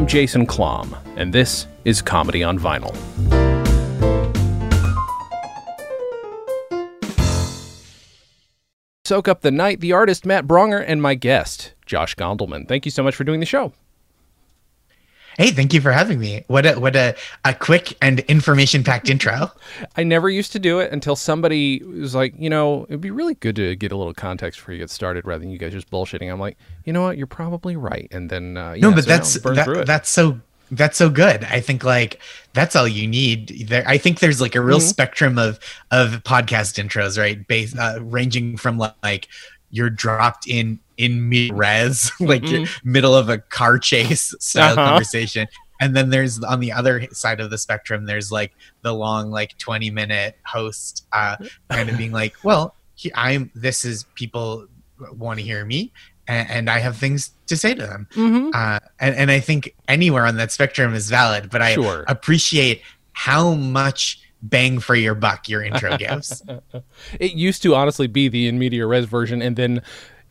I'm Jason Klamm, and this is Comedy on Vinyl. Soak up the night, the artist Matt Braunger, and my guest, Josh Gondelman. Thank you so much for doing the show. Hey, thank you for having me. What a what a, a quick and information packed intro. I never used to do it until somebody was like, you know, it'd be really good to get a little context before you get started rather than you guys just bullshitting. I'm like, you know what, you're probably right. And then uh, yeah, no, but so that's that, that's so that's so good. I think like that's all you need. There, I think there's like a real Mhm. spectrum of of podcast intros, right? Based uh, ranging from like you're dropped in in mid res, like you're middle of a car chase style Mm-hmm. Uh-huh. conversation. And then there's on the other side of the spectrum, there's like the long, like 20 minute host, uh, kind of being like, well, he, I'm, this is people want to hear me and, and I have things to say to them. Mhm. Uh, and, and I think anywhere on that spectrum is valid, but I Sure. appreciate how much bang for your buck your intro gives. It used to honestly be the in media res version, and then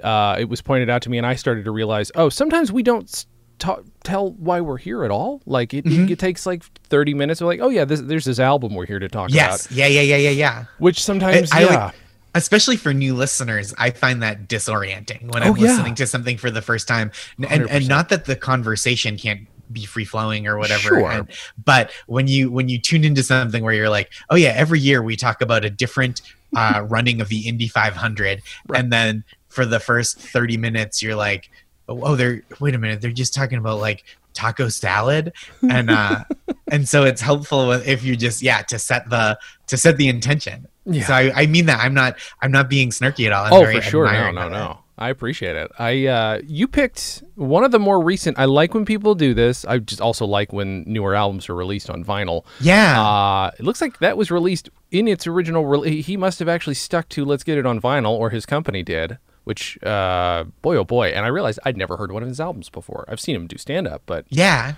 uh, it was pointed out to me, and I started to realize, oh, sometimes we don't ta- tell why we're here at all. Like it, Mm-hmm. it takes like thirty minutes. We're like, oh yeah, this, there's this album we're here to talk yes. about. Yeah, yeah, yeah, yeah, yeah. Which sometimes, I, I yeah, like, especially for new listeners, I find that disorienting when Oh, I'm yeah. listening to something for the first time. And, and, 100%. and not that the conversation can't be free flowing or whatever. Sure. and- but when you when you tune into something where you're like, oh yeah, every year we talk about a different uh, running of the Indy 500, Right. and then for the first 30 minutes you're like, oh, oh, they're wait a minute, they're just talking about like taco salad and uh and so it's helpful if you just yeah to set the to set the intention Yeah. so I, I mean that i'm not i'm not being snarky at all I'm oh for sure. No, admiring no, it. no. I appreciate it. I uh, you picked one of the more recent. I like when people do this. I just also like when newer albums are released on vinyl. yeah Uh, it looks like that was released in its original. Re- he must have actually stuck to "Let's get it on vinyl," or his company did. Which, uh, boy, oh boy! And I realized I'd never heard one of his albums before. I've seen him do stand up, but yeah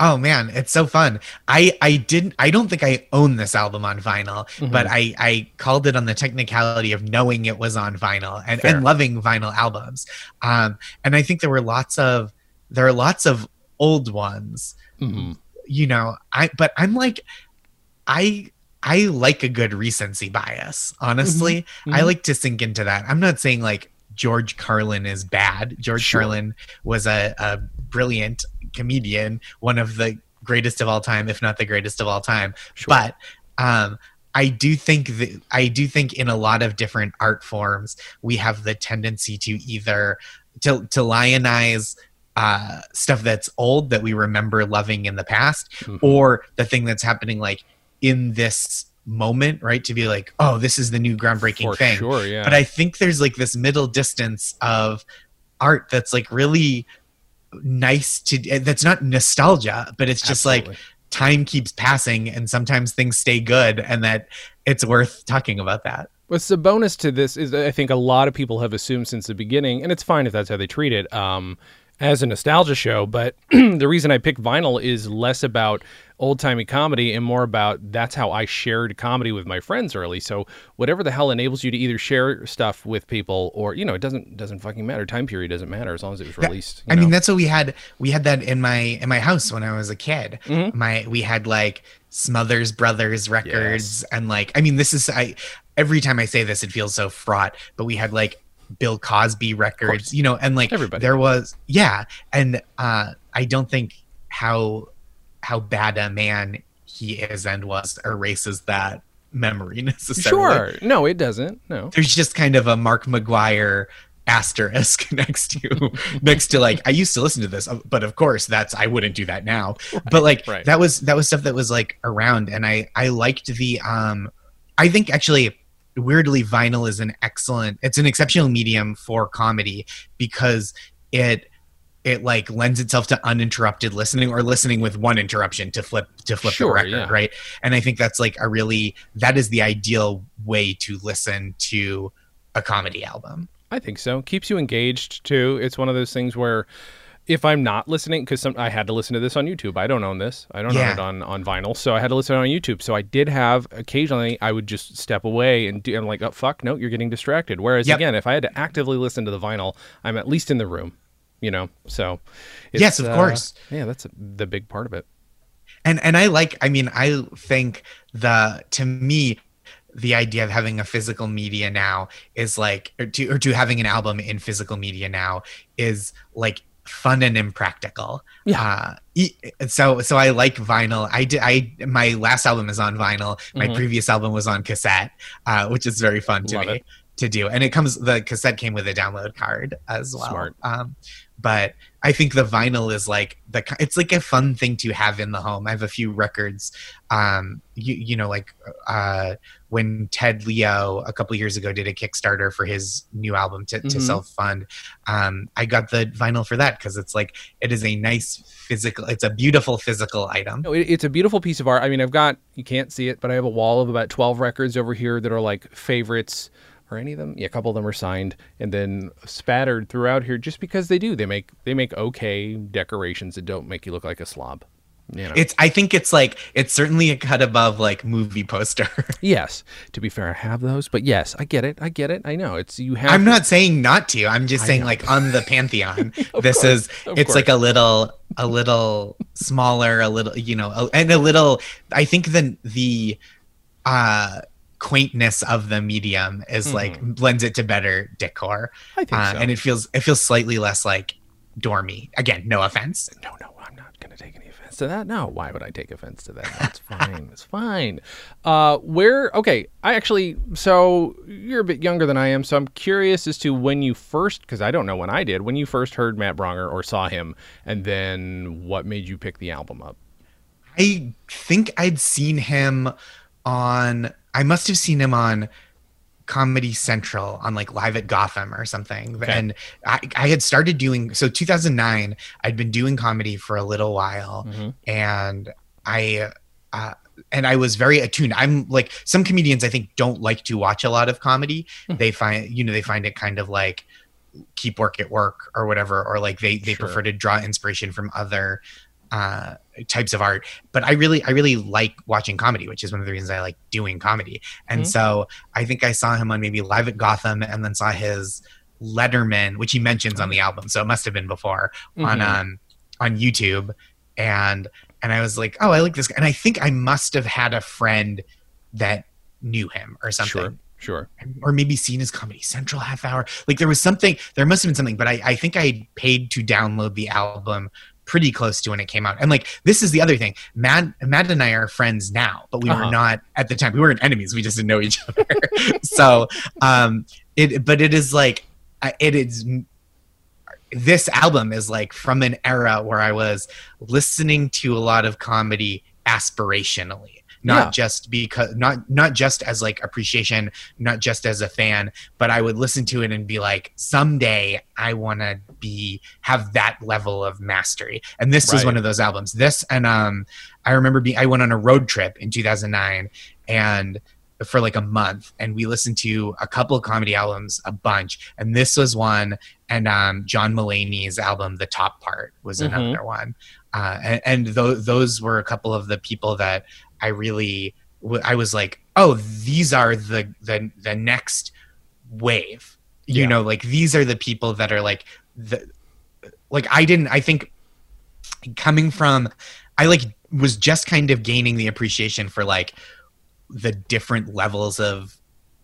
oh man it's so fun i i didn't i don't think i own this album on vinyl Mm-hmm. but i i called it on the technicality of knowing it was on vinyl and Fair. and loving vinyl albums um and i think there were lots of there are lots of old ones mhm. you know i but i'm like i i like a good recency bias honestly i Mhm. like to sink into that i'm not saying like george carlin is bad george Sure. carlin was a, a brilliant comedian one of the greatest of all time if not the greatest of all time Sure. but um I do think that I do think in a lot of different art forms we have the tendency to either to to lionize uh, stuff that's old that we remember loving in the past, Mhm. or the thing that's happening like in this moment, right? To be like, oh, this is the new groundbreaking for thing. sure, yeah. But I think there's like this middle distance of art that's like really nice to that's not nostalgia, but it's just like time keeps passing and sometimes things stay good and that it's worth talking about that. What's the bonus to this is I think a lot of people have assumed since the beginning, and it's fine if that's how they treat it, um, as a nostalgia show. But the reason I picked vinyl is less about old timey comedy and more about that's how I shared comedy with my friends early. So whatever the hell enables you to either share stuff with people or you know it doesn't doesn't fucking matter. Time period doesn't matter as long as it was released. you I mean, that's what we had. We had that in my in my house when I was a kid. Mhm. My we had like Smothers Brothers records and like I mean, this is I. Every time I say this, it feels so fraught. But we had like Bill Cosby records, you know, and like Everybody. there was yeah, and uh, I don't think how how bad a man he is and was erases that memory necessarily. sure. No, it doesn't. No. there's just kind of a Mark McGwire asterisk next to next to like I used to listen to this, uh, but of course that's I wouldn't do that now. but like right. that was that was stuff that was like around, and I I liked the um I think actually weirdly vinyl is an excellent it's an exceptional medium for comedy because it it like lends itself to uninterrupted listening or listening with one interruption to flip to flip Sure, the record yeah. right and i think that's like a really that is the ideal way to listen to a comedy album I think so. Keeps you engaged too. It's one of those things where if I'm not listening, because I had to listen to this on YouTube. I don't own this. I don't Yeah. own it on, on vinyl. So I had to listen on YouTube. So I did have occasionally I would just step away and do. I'm like, oh fuck, no, you're getting distracted. Whereas Yep. again, if I had to actively listen to the vinyl, I'm at least in the room. You know. So yes, of uh, course. Yeah, that's a, the big part of it. And and I like. I mean, I think the to me the idea of having a physical media now is like or to or to having an album in physical media now is like fun and impractical. Yeah. Uh, so so I like vinyl. I did. I my last album is on vinyl. My mm-hmm. previous album was on cassette, uh, which is very fun to Love me it. To do. And it comes. The cassette came with a download card as well. Smart. Um, but I think the vinyl is like the it's like a fun thing to have in the home. I have a few records, um, you you know, like uh, when Ted Leo a couple years ago did a Kickstarter for his new album to, mm-hmm. to self fund. Um, I got the vinyl for that because it's like it is a nice physical. It's a beautiful physical item. No, it, it's a beautiful piece of art. I mean, I've got you can't see it, but I have a wall of about twelve records over here that are like favorites or any of them. Yeah, a couple of them are signed and then spattered throughout here just because they do. They make they make okay decorations that don't make you look like a slob. You know. It's I think it's like it's certainly a cut above like movie poster. yes. To be fair, I have those, but yes, I get it. I get it. I know. It's you have I'm to, not saying not to. I'm just I saying know. like on the Pantheon. this course, is it's course. like a little a little smaller, a little you know, and a little I think the the uh quaintness of the medium is mm-hmm. like blends it to better decor. I think uh, so. And it feels it feels slightly less like dormy. Again, no offense. No, no, I'm not gonna take any offense to that. No, why would I take offense to that? That's fine. it's fine. Uh, where? Okay, I actually. So you're a bit younger than I am, so I'm curious as to when you first, because I don't know when I did, when you first heard Matt Braunger or saw him, and then what made you pick the album up. I think I'd seen him on I must have seen him on Comedy Central on like Live at Gotham or something. Okay. And I, I had started doing so 2009. I'd been doing comedy for a little while, mm-hmm. and I. Uh, and I was very attuned. I'm like some comedians I think don't like to watch a lot of comedy. Hmm. they find you know they find it kind of like keep work at work or whatever or like they they sure. prefer to draw inspiration from other uh, types of art but i really i really like watching comedy which is one of the reasons i like doing comedy. And mm-hmm. so i think i saw him on maybe live at gotham and then saw his letterman which he mentions on the album so it must have been before mm-hmm. on um on youtube. And and i was like oh i like this guy. And i think i must have had a friend that knew him or something. Sure sure. Or maybe seen his comedy central half hour. Like there was something there must have been something but i, I think i paid to download the album pretty close to when it came out. And like this is the other thing. Matt Matt and I are friends now, but we uh-huh. were not at the time. We weren't enemies. We just didn't know each other. so um it but it is like it is this album is like from an era where I was listening to a lot of comedy aspirationally not yeah. just because not not just as like appreciation not just as a fan but i would listen to it and be like someday i want to be have that level of mastery and this right. was one of those albums this and um i remember being i went on a road trip in 2009 and for like a month and we listened to a couple of comedy albums a bunch and this was one and um, john mulaney's album the top part was mm-hmm. another one uh, and, and th- those were a couple of the people that I really I was like, oh, these are the the the next wave. You yeah. know, like these are the people that are like the like I didn't I think coming from I like was just kind of gaining the appreciation for like the different levels of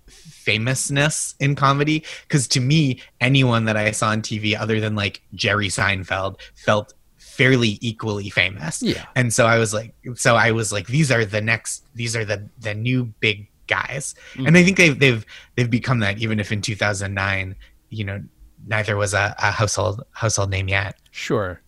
famousness in comedy because to me anyone that i saw on tv other than like jerry seinfeld felt fairly equally famous. Yeah. And so I was like, so I was like, these are the next, these are the the new big guys, mm-hmm. and I think they've they've they've become that. Even if in 2009, you know, neither was a, a household household name yet. Sure.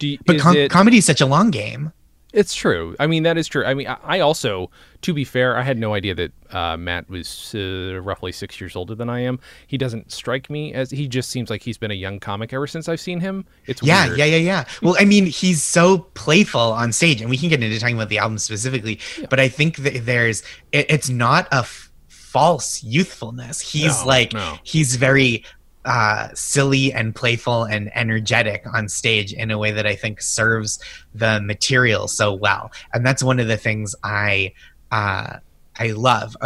You, but com- it, comedy is such a long game. It's true. I mean, that is true. I mean, I also, to be fair, I had no idea that uh, Matt was uh, roughly six years older than I am. He doesn't strike me as he just seems like he's been a young comic ever since I've seen him. It's yeah, weird. yeah, yeah, yeah. Well, I mean, he's so playful on stage, and we can get into talking about the album specifically. Yeah. But I think that there's, it, it's not a f- false youthfulness. He's no, like, no. he's very uh, silly and playful and energetic on stage in a way that I think serves the material so well. And that's one of the things I uh, I love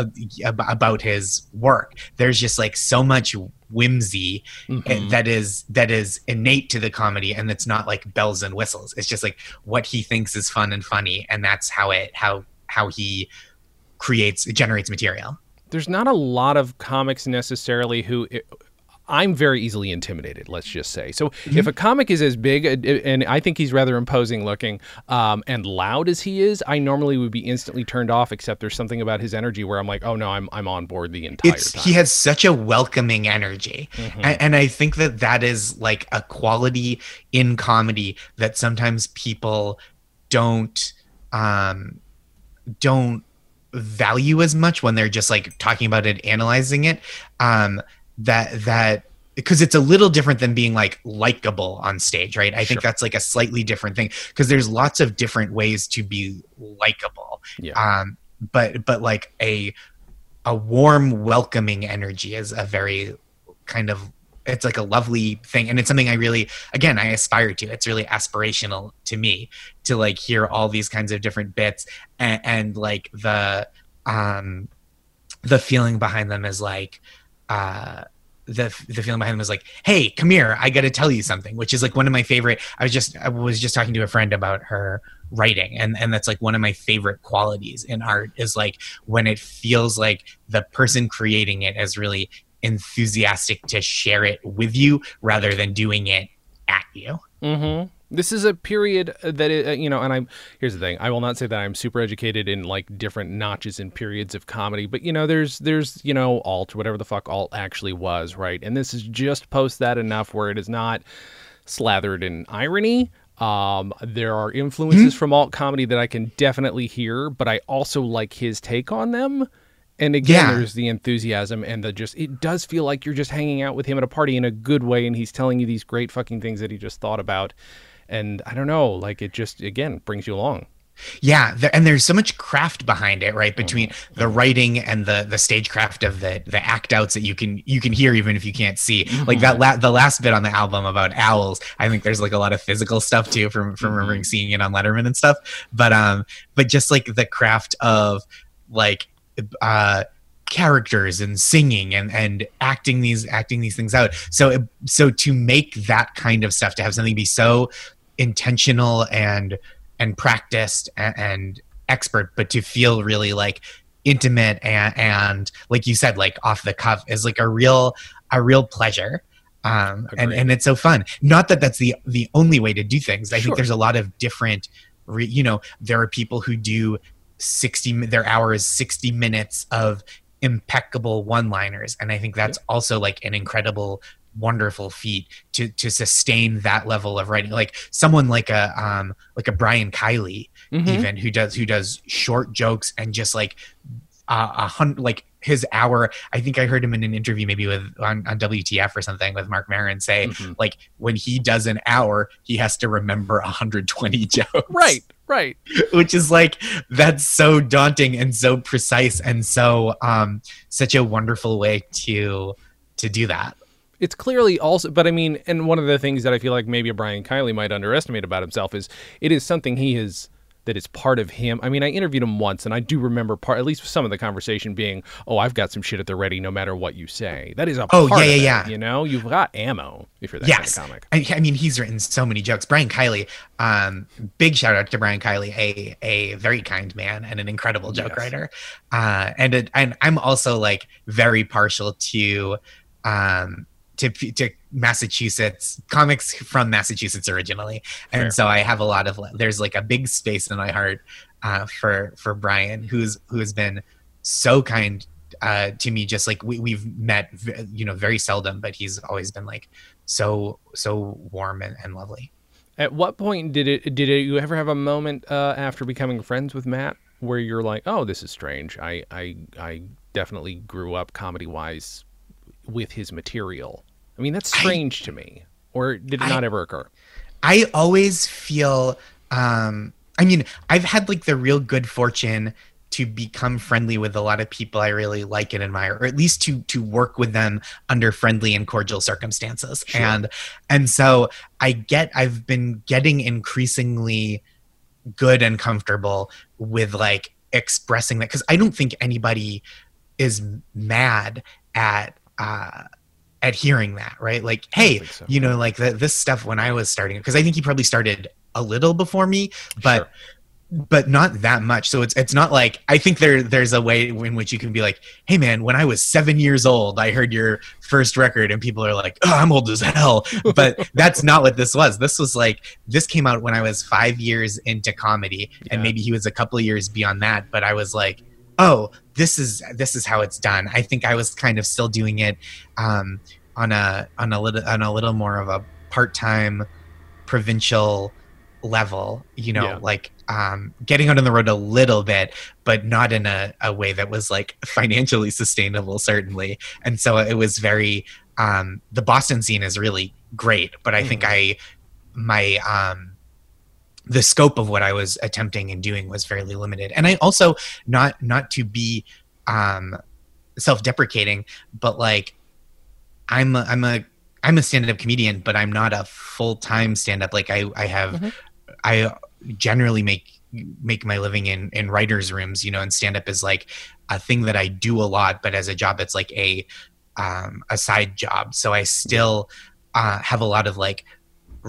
about his work. There's just like so much whimsy mm-hmm. that is that is innate to the comedy and it's not like bells and whistles it's just like what he thinks is fun and funny and that's how it how how he creates generates material there's not a lot of comics necessarily who I'm very easily intimidated, let's just say. So mm-hmm. if a comic is as big, and I think he's rather imposing looking um, and loud as he is, I normally would be instantly turned off, except there's something about his energy where I'm like, oh no, I'm, I'm on board the entire it's, time. He has such a welcoming energy. Mm-hmm. And, and I think that that is like a quality in comedy that sometimes people don't um, don't value as much when they're just like talking about it analyzing it um that that because it's a little different than being like likable on stage right i sure. think that's like a slightly different thing because there's lots of different ways to be likable yeah. um but but like a a warm welcoming energy is a very kind of it's like a lovely thing and it's something i really again i aspire to it's really aspirational to me to like hear all these kinds of different bits and, and like the um the feeling behind them is like uh the the feeling behind them is like, "Hey, come here! I got to tell you something," which is like one of my favorite. I was just I was just talking to a friend about her writing, and and that's like one of my favorite qualities in art is like when it feels like the person creating it is really enthusiastic to share it with you rather than doing it at you. Mm-hmm. This is a period that it, uh, you know, and I'm here's the thing. I will not say that I'm super educated in like different notches and periods of comedy, but you know, there's there's you know alt or whatever the fuck alt actually was, right? And this is just post that enough where it is not slathered in irony. Um, there are influences mm-hmm. from alt comedy that I can definitely hear, but I also like his take on them. And again, yeah. there's the enthusiasm and the just, it does feel like you're just hanging out with him at a party in a good way. And he's telling you these great fucking things that he just thought about. And I don't know, like it just, again, brings you along. Yeah, there, and there's so much craft behind it, right? Between mm-hmm. the writing and the the stagecraft of the the act outs that you can you can hear even if you can't see. Mm-hmm. Like that la- the last bit on the album about owls, I think there's like a lot of physical stuff too from from mm-hmm. remembering seeing it on Letterman and stuff. But um, but just like the craft of like uh characters and singing and and acting these acting these things out so so to make that kind of stuff to have something be so intentional and and practiced and, and expert but to feel really like intimate and and like you said like off the cuff is like a real a real pleasure. Um and and it's so fun. Not that that's the the only way to do things. I sure. think there's a lot of different re, you know there are people who do 60 their hour is 60 minutes of impeccable one liners and i think that's yeah. also like an incredible wonderful feat to to sustain that level of writing. Like someone like a um like a brian kiley mm-hmm. even who does who does short jokes and just like uh, a hundred like his hour. I think i heard him in an interview maybe with on, on wtf or something with marc maron say mm-hmm. like when he does an hour he has to remember 120 jokes. Right right. Which is like that's so daunting and so precise and so um such a wonderful way to to do that it's clearly also but i mean and one of the things that i feel like maybe brian kiley might underestimate about himself is it is something he has that is part of him. I mean, I interviewed him once, and I do remember part, at least some of the conversation being, "Oh, I've got some shit at the ready, no matter what you say." That is a oh yeah yeah it, yeah. You know, you've got ammo if you're that yes. kind of comic. I, I, mean, he's written so many jokes. Brian Kiley, um, big shout out to Brian Kiley, a a very kind man and an incredible joke yes. writer. Uh, and it, and I'm also like very partial to um to to Massachusetts comics from Massachusetts originally, and sure. so I have a lot of there's like a big space in my heart uh, for for Brian, who's who has been so kind uh, to me. Just like we we've met, you know, very seldom, but he's always been like so so warm and, and lovely. At what point did it did it, you ever have a moment uh, after becoming friends with Matt where you're like, oh, this is strange. I I I definitely grew up comedy wise with his material. I mean, that's strange I, to me. Or did it I, not ever occur? I always feel um I mean, I've had like the real good fortune to become friendly with a lot of people I really like and admire, or at least to to work with them under friendly and cordial circumstances. Sure. And and so I get I've been getting increasingly good and comfortable with like expressing that because I don't think anybody is mad at uh, at hearing that, right? Like, hey, so. you know, like the, this stuff when I was starting, because I think he probably started a little before me, but Sure. but not that much. So it's it's not like I think there there's a way in which you can be like, hey man, when I was seven years old, I heard your first record, and people are like, oh, I'm old as hell. But that's not what this was. This was like this came out when I was five years into comedy, and maybe he was a couple of years beyond that. But I was like, oh, this is this is how it's done. I think I was kind of still doing it um, on a on a little on a little more of a part time provincial level. You know, Yeah. like um, getting out on the road a little bit, but not in a, a way that was like financially sustainable, certainly. And so it was very um, the Boston scene is really great, but I think I my um, the scope of what I was attempting and doing was fairly limited. And I also not not to be um, self-deprecating, but like I'm a, I'm a I'm a stand-up comedian, but I'm not a full-time stand-up. Like I I have Mhm. I generally make make my living in in writers' rooms, you know, and stand-up is like a thing that I do a lot, but as a job, it's like a um, a side job. So I still uh, have a lot of like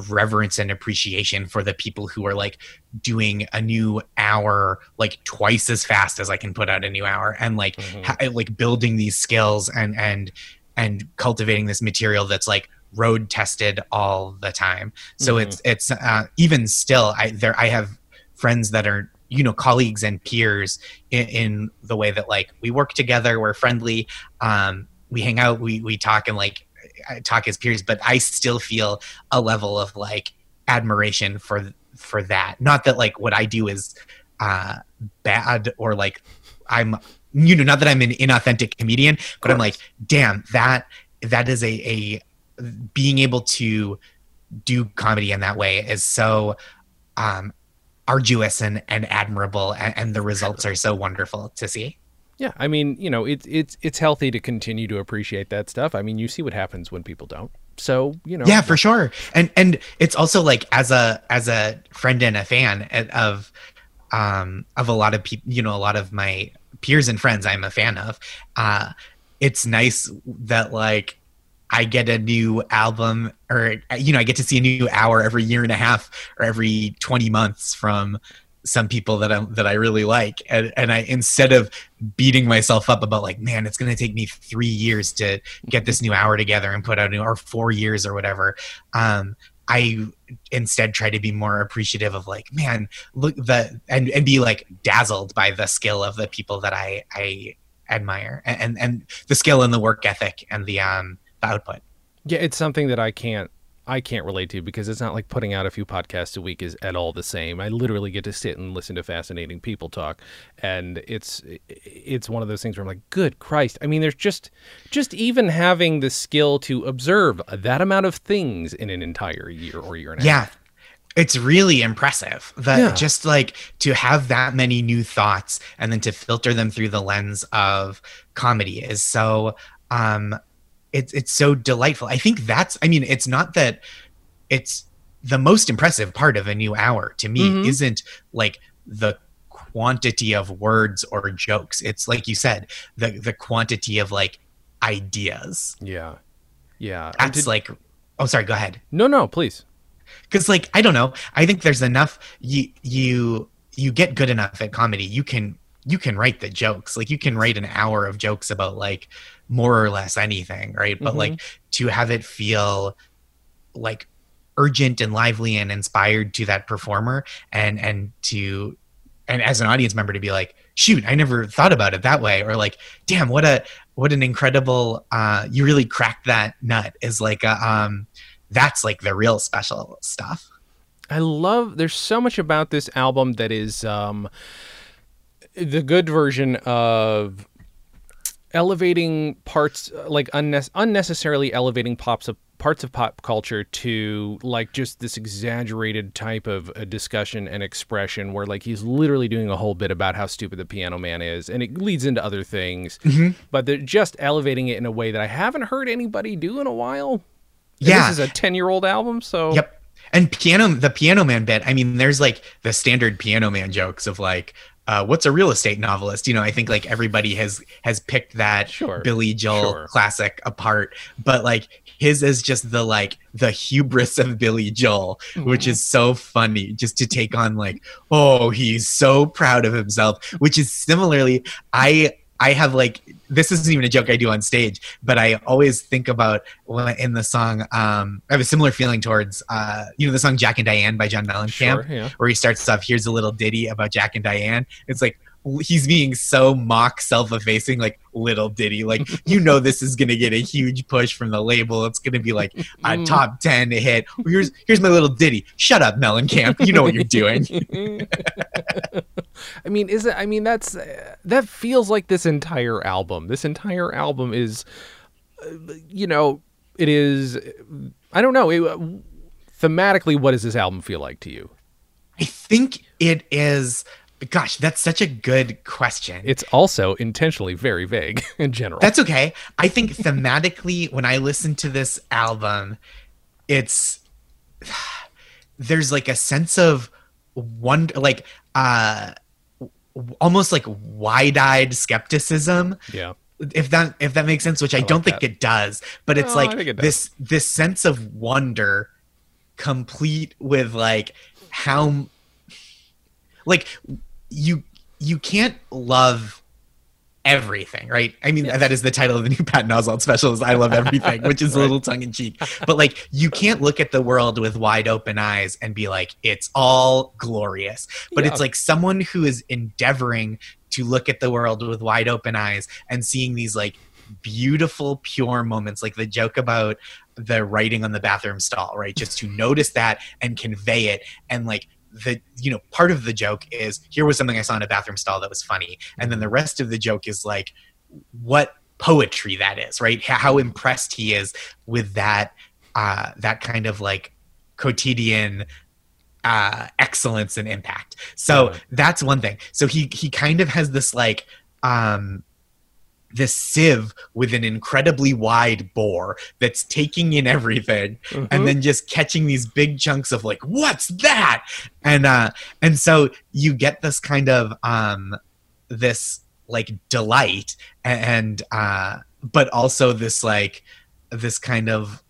reverence and appreciation for the people who are like doing a new hour like twice as fast as I can put out a new hour and like Mhm. ha- like building these skills and and and cultivating this material that's like road tested all the time so Mhm. it's it's uh, even still i there i have friends that are you know colleagues and peers in, in the way that like we work together we're friendly um we hang out we we talk and like talk as peers but i still feel a level of like admiration for for that. Not that like what i do is uh bad or like i'm you know not that i'm an inauthentic comedian but i'm like damn that that is a a being able to do comedy in that way is so um arduous and and admirable and, and the results are so wonderful to see Yeah, I mean, you know, it's it's it's healthy to continue to appreciate that stuff. I mean, you see what happens when people don't. So, you know. yeah for sure and and it's also like as a as a friend and a fan of um of a lot of people you know a lot of my peers and friends i'm a fan of uh it's nice that like i get a new album or you know i get to see a new hour every year and a half or every 20 months from some people that i that i really like. And, and i instead of beating myself up about like man it's going to take me three years to get this new hour together and put out new or four years or whatever um i instead try to be more appreciative of like man look the and and be like dazzled by the skill of the people that i i admire and and, and the skill and the work ethic and the um the output. Yeah, it's something that I can't I can't relate to because it's not like putting out a few podcasts a week is at all the same. I literally get to sit and listen to fascinating people talk, and it's it's one of those things where I'm like, good Christ! I mean, there's just just even having the skill to observe that amount of things in an entire year or year and a half. yeah it's really impressive that Yeah. just like to have that many new thoughts and then to filter them through the lens of comedy is so um it's it's so delightful. I think that's i mean it's not that it's the most impressive part of a new hour to me Mhm. isn't like the quantity of words or jokes. It's like you said the the quantity of like ideas. Yeah, yeah. That's to- like oh sorry go ahead. No, no, please. because like i don't know. I think there's enough you you you get good enough at comedy. You can you can write the jokes. Like you can write an hour of jokes about like more or less anything right? But Mhm. like to have it feel like urgent and lively and inspired to that performer and and to and as an audience member to be like shoot i never thought about it that way. Or like damn what a what an incredible uh you really cracked that nut is like a um that's like the real special stuff. I love there's so much about this album that is um the good version of elevating parts like unne- unnecessarily elevating pops of parts of pop culture to like just this exaggerated type of a discussion and expression where like he's literally doing a whole bit about how stupid the piano man is and it leads into other things Mhm. but they're just elevating it in a way that I haven't heard anybody do in a while. And Yeah. This is a 10 year old album, so Yep. And piano, the piano man bit. I mean, there's like the standard piano man jokes of like, uh, what's a real estate novelist? You know, I think like everybody has has picked that Sure. Billy Joel Sure. classic apart, but like his is just the like the hubris of Billy Joel, which is so funny just to take on like, oh, he's so proud of himself, which is similarly, I I have like this isn't even a joke I do on stage, but I always think about when in the song. Um, I have a similar feeling towards uh, you know the song Jack and Diane by John Mellencamp Sure, yeah. where he starts off, here's a little ditty about Jack and Diane. It's like he's being so mock self-effacing, like little ditty. Like you know this is gonna get a huge push from the label. It's gonna be like a Mm. top ten hit. Here's here's my little ditty. Shut up, Mellencamp. You know what you're doing. I mean, is it? I mean, that's uh, that feels like this entire album. This entire album is, uh, you know, it is. I don't know. It, thematically, what does this album feel like to you? I think it is gosh, that's such a good question. It's also intentionally very vague in general. That's okay. I think thematically, when I listen to this album, it's there's like a sense of wonder, like uh, almost like wide-eyed skepticism. yeah. If that if that makes sense, which I, like don't think it does, but it's No, like it this this sense of wonder, complete with like how like you you can't love everything, right? I mean, that is the title of the new Patton Oswalt special is I Love Everything, which is a little tongue in cheek. But like you can't look at the world with wide open eyes and be like, it's all glorious. But Yeah. it's like someone who is endeavoring to look at the world with wide open eyes and seeing these like beautiful, pure moments, like the joke about the writing on the bathroom stall, right? Just to notice that and convey it and like the you know part of the joke is here was something i saw in a bathroom stall that was funny. And then the rest of the joke is like what poetry that is right? How impressed he is with that uh that kind of like quotidian uh excellence and impact. So that's one thing. So he he kind of has this like um this sieve with an incredibly wide bore that's taking in everything Mhm. and then just catching these big chunks of like what's that and uh and so you get this kind of um this like delight and uh but also this like this kind of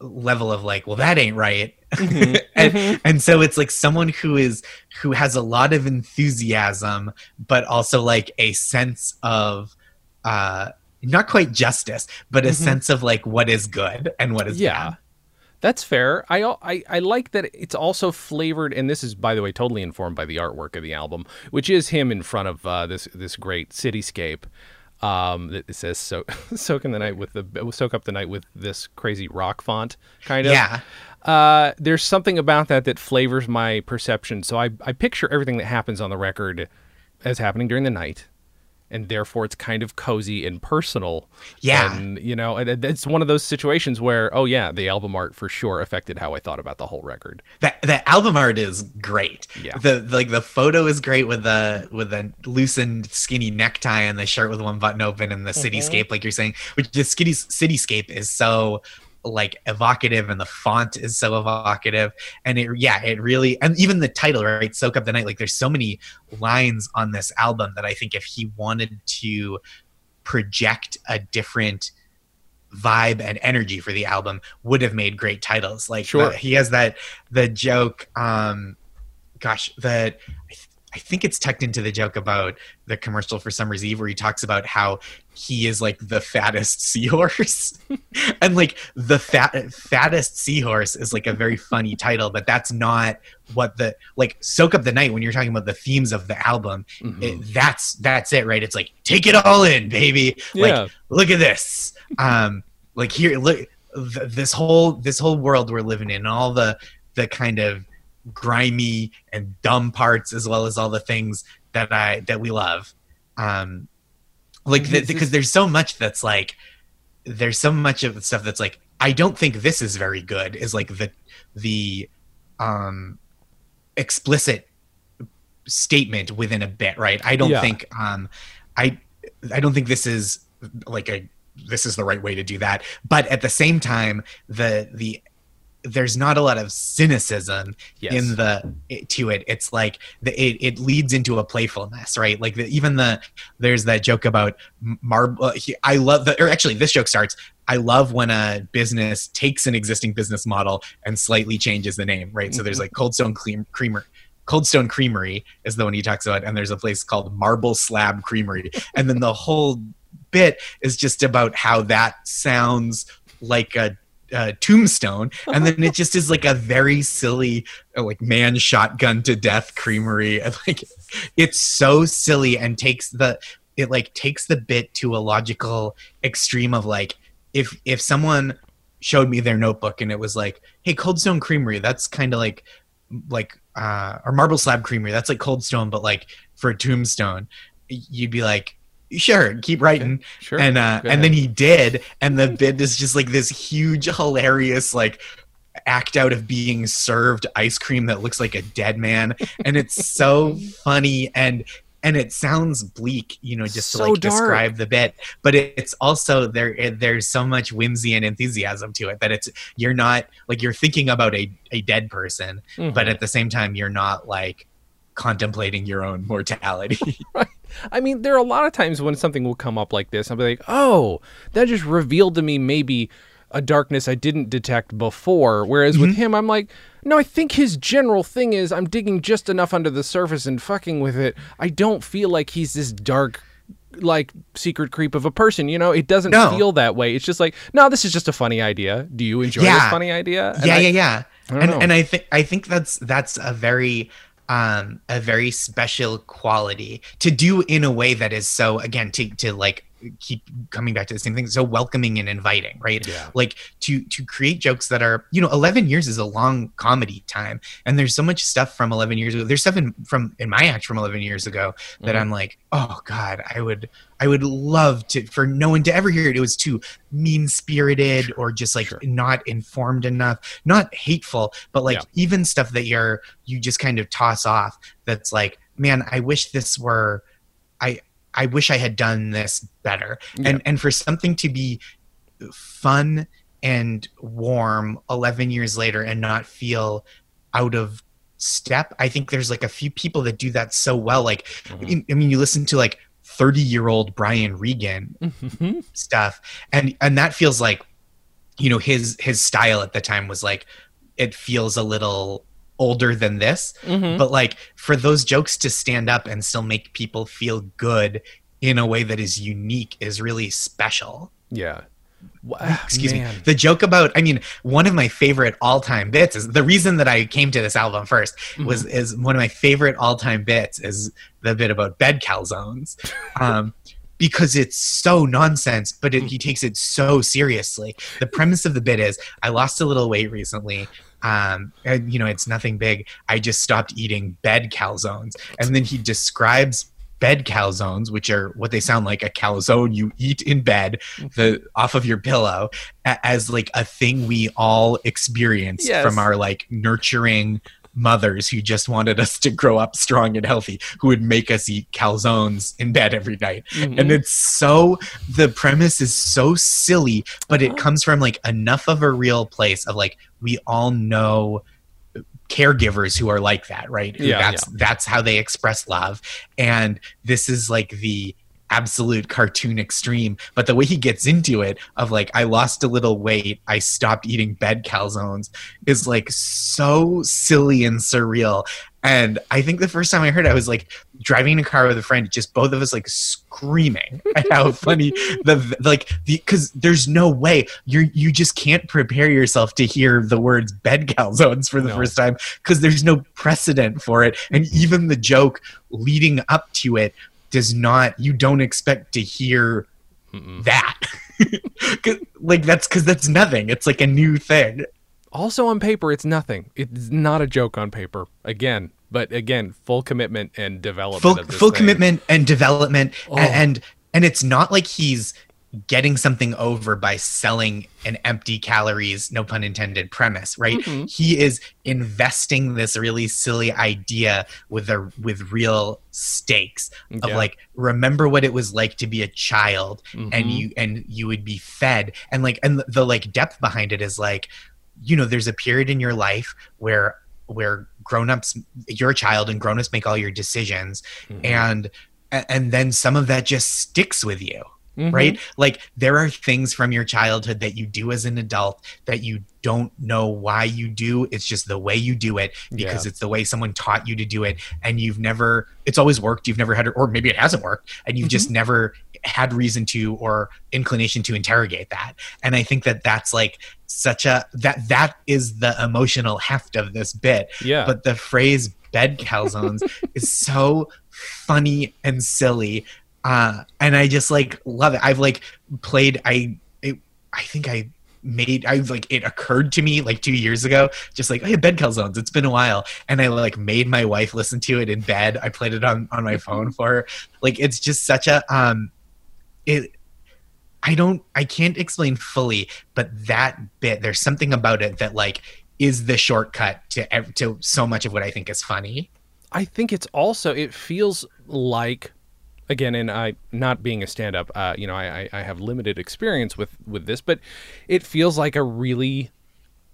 level of like well that ain't right Mhm. and, Mhm. and so it's like someone who is who has a lot of enthusiasm but also like a sense of uh not quite justice but a Mhm. sense of like what is good and what is yeah. bad That's fair. I, I I like that it's also flavored, and this is, by the way, totally informed by the artwork of the album, which is him in front of uh, this this great cityscape. Um, that says "so soak in the night with the soak up the night with this crazy rock font, kind of. yeah Uh, there's something about that that flavors my perception. So I, I picture everything that happens on the record as happening during the night, and therefore it's kind of cozy and personal. Yeah. and you know, and it's one of those situations where, oh yeah, the album art for sure affected how I thought about the whole record. the, the album art is great Yeah. the like the photo is great with the with the loosened skinny necktie and the shirt with one button open and the Mm-hmm. cityscape like you're saying which the city cityscape is so like evocative and the font is so evocative and it yeah it really and even the title right soak up the night like there's so many lines on this album that i think if he wanted to project a different vibe and energy for the album would have made great titles like Sure. uh, he has that the joke um gosh that I, th- I think it's tucked into the joke about the commercial for summer's eve where he talks about how he is like the fattest seahorse. And like the fat fattest seahorse is like a very funny title but that's not what the like soak up the night when you're talking about the themes of the album Mhm. it, that's that's it right? It's like take it all in baby. Like look at this. Um like here look th- this whole this whole world we're living in all the the kind of grimy and dumb parts as well as all the things that i that we love um like It's the, because there's so much that's like there's so much of the stuff that's like i don't think this is very good is like the the um explicit statement within a bit right i don't Yeah. think um i i don't think this is like a this is the right way to do that but at the same time the the there's not a lot of cynicism Yes. in the to it. It's like the, it, it leads into a playfulness right? Like the, even the there's that joke about marble uh, i love the or actually this joke starts i love when a business takes an existing business model and slightly changes the name right? So there's mm-hmm. like cold stone Cream, creamer Cold Stone Creamery is the one he talks about, and there's a place called Marble Slab Creamery, and then the whole bit is just about how that sounds like a, a tombstone, and then it just is like a very silly, uh, like man shotgun to death creamery, and like it's so silly and takes the it like takes the bit to a logical extreme of like if if someone showed me their notebook and it was like, hey, Cold Stone Creamery, that's kind of like like uh or marble slab creamery that's like cold stone but like for a tombstone you'd be like sure keep writing Sure. and uh and then he did and the bid is just like this huge hilarious like act out of being served ice cream that looks like a dead man and it's so funny and and it sounds bleak you know just to like dark. describe the bit but it, it's also there it, there's so much whimsy and enthusiasm to it that it's you're not like you're thinking about a, a dead person Mhm. but at the same time you're not like contemplating your own mortality right. I mean, there are a lot of times when something will come up like this. I'll be like, oh, that just revealed to me maybe a darkness I didn't detect before. Whereas with mm-hmm. him, I'm like, no, I think his general thing is I'm digging just enough under the surface and fucking with it. I don't feel like he's this dark, like secret creep of a person. You know, it doesn't No. feel that way. It's just like, no, this is just a funny idea. Do you enjoy this Yeah. funny idea? And yeah I- yeah yeah and know. and i think i think that's that's a very um a very special quality to do in a way that is so again to to like keep coming back to the same thing so welcoming and inviting right Yeah. like to to create jokes that are you know 11 years is a long comedy time and there's so much stuff from 11 years ago there's stuff in from in my act from 11 years ago that Mhm. i'm like oh god i would i would love to for no one to ever hear it it was too mean spirited or just like Sure. not informed enough not hateful but like Yeah. even stuff that you're you just kind of toss off that's like man i wish this were i i wish i had done this better and and for something to be fun and warm 11 years later and not feel out of step i think there's like a few people that do that so well like Mhm. i mean you listen to like 30 year old brian regan Mhm. stuff and and that feels like you know his his style at the time was like it feels a little older than this Mhm. but like for those jokes to stand up and still make people feel good in a way that is unique is really special yeah. Wow, excuse man. me the joke about i mean one of my favorite all-time bits is the reason that i came to this album 1st was Mm-hmm. is one of my favorite all-time bits is the bit about bed calzones um because it's so nonsense but it, he takes it so seriously the premise of the bit is i lost a little weight recently um and you know it's nothing big. I just stopped eating bed calzones. And then he describes bed calzones which are what they sound like a calzone you eat in bed the off of your pillow as like a thing we all experience Yes. from our like nurturing mothers who just wanted us to grow up strong and healthy who would make us eat calzones in bed every night Mhm. and it's so the premise is so silly but Uh-huh. it comes from like enough of a real place of like we all know caregivers who are like that right Yeah, that's that's how they express love and this is like the absolute cartoon extreme but the way he gets into it of like i lost a little weight i stopped eating bed calzones is like so silly and surreal and i think the first time i heard it, i was like driving in a car with a friend just both of us like screaming at how funny the like the because there's no way you you just can't prepare yourself to hear the words bed calzones for the No. first time because there's no precedent for it and even the joke leading up to it does not you don't expect to hear Mm-mm. that like that's because that's nothing it's like a new thing Also on paper, it's nothing. It's not a joke on paper. Again, but again, full commitment and development. full full commitment and development Oh. and and it's not like he's getting something over by selling an empty calories no pun intended premise right Mhm. he is investing this really silly idea with a with real stakes of like remember what it was like to be a child and Mhm. you and you would be fed and like and the, the like depth behind it is like you know there's a period in your life where where grown-ups you're a child and grown-ups make all your decisions Mhm. and and then some of that just sticks with you Mhm. right like there are things from your childhood that you do as an adult that you don't know why you do. It's just the way you do it because Yeah. it's the way someone taught you to do it. And you've never it's always worked. You've never had or maybe it hasn't worked and you've just never had reason to or inclination to interrogate that. And i think that that's like such a that that is the emotional heft of this bit. Yeah. but the phrase bed calzones is so funny and silly uh and i just like love it. I've like played i it, i think i made i like it occurred to me like two years ago just like hey bed calzones. It's been a while. And i like made my wife listen to it in bed. I played it on on my phone for her. Like it's just such a um it i don't i can't explain fully but that bit there's something about it that like is the shortcut to to so much of what i think is funny. I think it's also it feels like again and I not being a stand up uh, you know I, I I have limited experience with with this but it feels like a really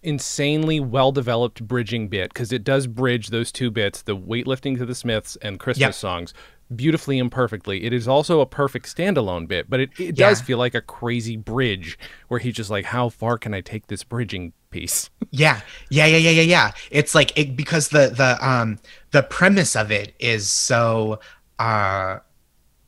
insanely well developed bridging bit because it does bridge those two bits the weightlifting to the Smiths and Christmas Yep. songs beautifully and perfectly it is also a perfect standalone bit but it, it does feel like a crazy bridge where he's just like how far can I take this bridging piece Yeah, yeah, yeah, yeah, yeah, yeah. It's like it, because the the um the premise of it is so uh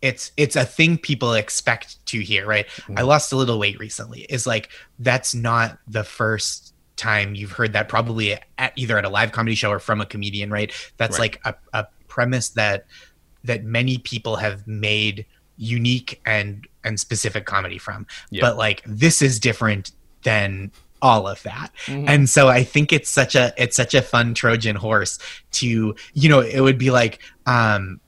it's it's a thing people expect to hear, right? I lost a little weight recently. Is like that's not the first time you've heard that probably at either at a live comedy show or from a comedian, right? That's Right. like a, a premise that that many people have made unique and and specific comedy from. Yeah. But like this is different than all of that Mhm. and so i think it's such a it's such a fun trojan horse to you know it would be like um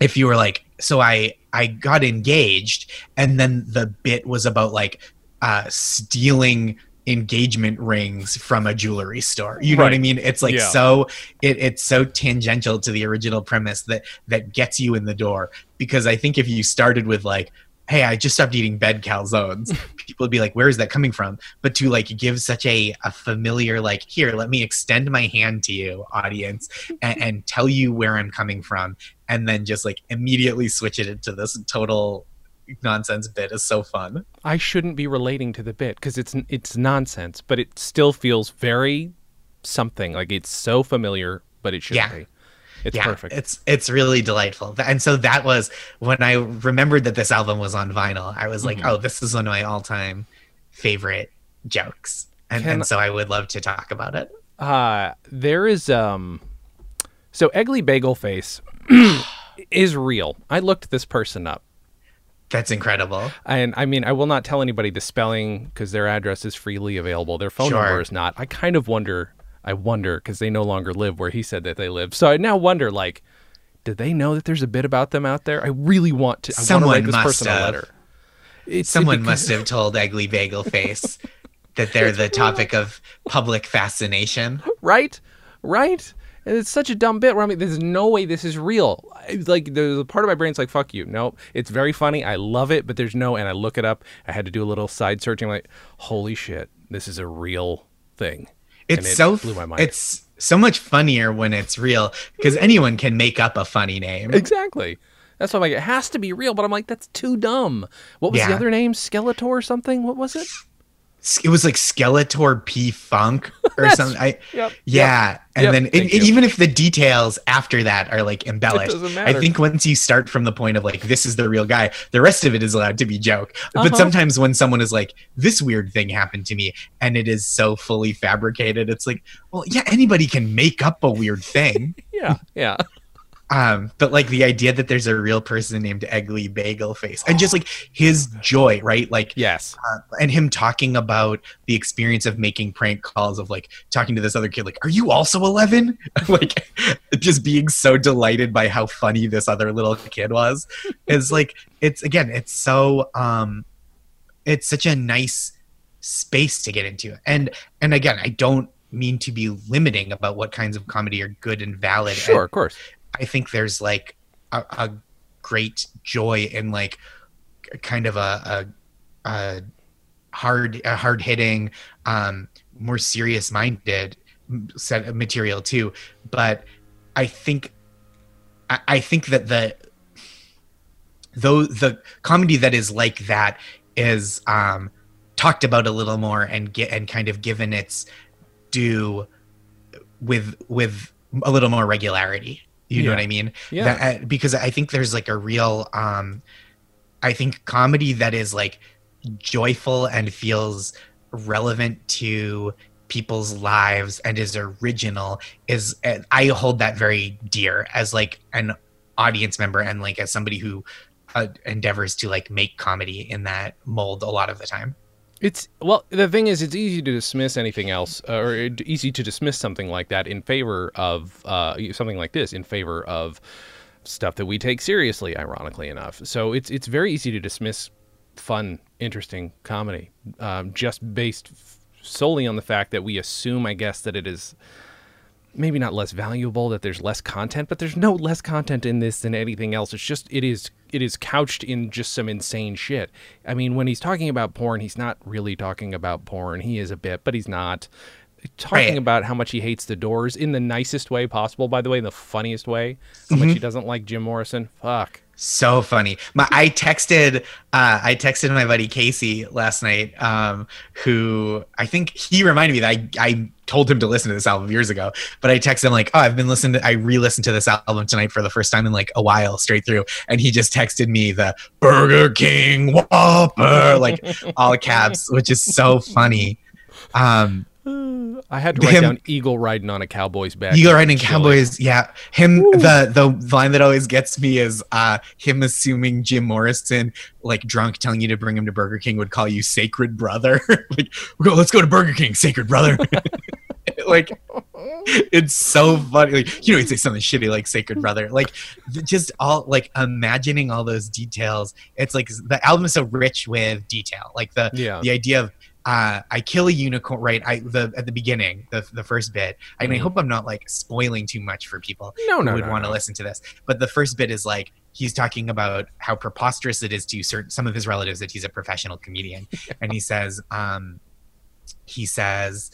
if you were like so i i got engaged and then the bit was about like uh stealing engagement rings from a jewelry store. You know what i mean? It's like Yeah. so it, it's so tangential to the original premise that that gets you in the door. Because i think if you started with like hey i just stopped eating bed calzones people would be like where is that coming from but to like give such a, a familiar like here let me extend my hand to you audience and, and tell you where i'm coming from and then just like immediately switch it into this total nonsense bit is so fun I shouldn't be relating to the bit because it's it's nonsense, but it still feels very something like it's so familiar, but it shouldn't Yeah. be. It's yeah perfect. it's it's really delightful and so that was when i remembered that this album was on vinyl i was like Mhm. oh this is one of my all-time favorite jokes and, Can- and so i would love to talk about it Uh there is um so Eggly Bagel Face is real. I looked this person up. that's incredible And I mean, I will not tell anybody the spelling because their address is freely available. Their phone Sure. number is not. I kind of wonder. I wonder because they no longer live where he said that they live. So I now wonder, like, did they know that there's a bit about them out there? I really want to. I want Someone to write this must person a have. letter. It's Someone because- must have told Ugly Bagel Face that they're the topic of public fascination. right, right. And it's such a dumb bit where I'm like, there's no way this is real. It's like there's a part of my brain's like, fuck you. No, it's very funny. I love it, but there's no. And I look it up. I had to do a little side searching. Like, holy shit, this is a real thing. It's it so blew my mind. it's so much funnier when it's real because anyone can make up a funny name. Exactly. That's why I'm like, it has to be real, but I'm like, that's too dumb. What was the other name? Skeletor or something? What was it? It was like Skeletor P Funk or That's- something. I, Yep. yeah, and Yep. then it, it- even if the details after that are like embellished, I think once you start from the point of like this is the real guy, the rest of it is allowed to be joke. Uh-huh. But sometimes when someone is like this weird thing happened to me and it is so fully fabricated, it's like, well, yeah, anybody can make up a weird thing. Yeah. Yeah. Um but like the idea that there's a real person named Eggly Bagel Face and just like his joy, right? Like Yes. uh, and him talking about the experience of making prank calls of like talking to this other kid like are you also 11 like just being so delighted by how funny this other little kid was is like it's again it's so um it's such a nice space to get into and and again i don't mean to be limiting about what kinds of comedy are good and valid Sure, And of course. I think there's like a, a great joy in like kind of a, a, a hard a hard hitting um more serious minded set of material too. But I think I, I think that the though the comedy that is like that is um talked about a little more and get and kind of given its due with with a little more regularity you know what i mean? Yeah. That- uh, because i think there's like a real um i think comedy that is like joyful and feels relevant to people's lives and is original is i hold that very dear as like an audience member and like as somebody who uh, endeavors to like make comedy in that mold a lot of the time It's well, the thing is, it's easy to dismiss anything else, uh, or easy to dismiss something like that in favor of uh, something like this in favor of stuff that we take seriously. Ironically enough, so it's it's very easy to dismiss fun, interesting comedy um, just based solely on the fact that we assume, I guess, that it is maybe not less valuable that there's less content but there's no less content in this than anything else. It's just it is it is couched in just some insane shit. I mean when he's talking about porn he's not really talking about porn. He is a bit but he's not. Talking Right. about how much he hates the doors in the nicest way possible by the way in the funniest way. How much mm-hmm. he doesn't like jim morrison. Fuck so funny. My i texted uh i texted my buddy casey last night um who i think he reminded me that i i told him to listen to this album years ago but i texted him like oh i've been listening to i re-listened to this album tonight for the first time in like a while straight through and he just texted me the burger king whopper like all caps which is so funny. Um i had to write Him- down eagle riding on a cowboy's back Eagle riding Cowboys, yeah. Him the the line that always gets me is uh him assuming Jim Morrison, like drunk, telling you to bring him to Burger King would call you sacred brother. like, "Go- let's go to Burger King, sacred brother. like it's so funny. Like, you know, he'd say something shitty like sacred brother. Like just all like imagining all those details. It's like the album is so rich with detail. Like the yeah the idea of uh, I kill a unicorn right I the at the beginning the the first bit and I Mhm. hope I'm not like spoiling too much for people no who no would no, want to no. listen to this but the first bit is like he's talking about how preposterous it is to certain some of his relatives that he's a professional comedian and he says um he says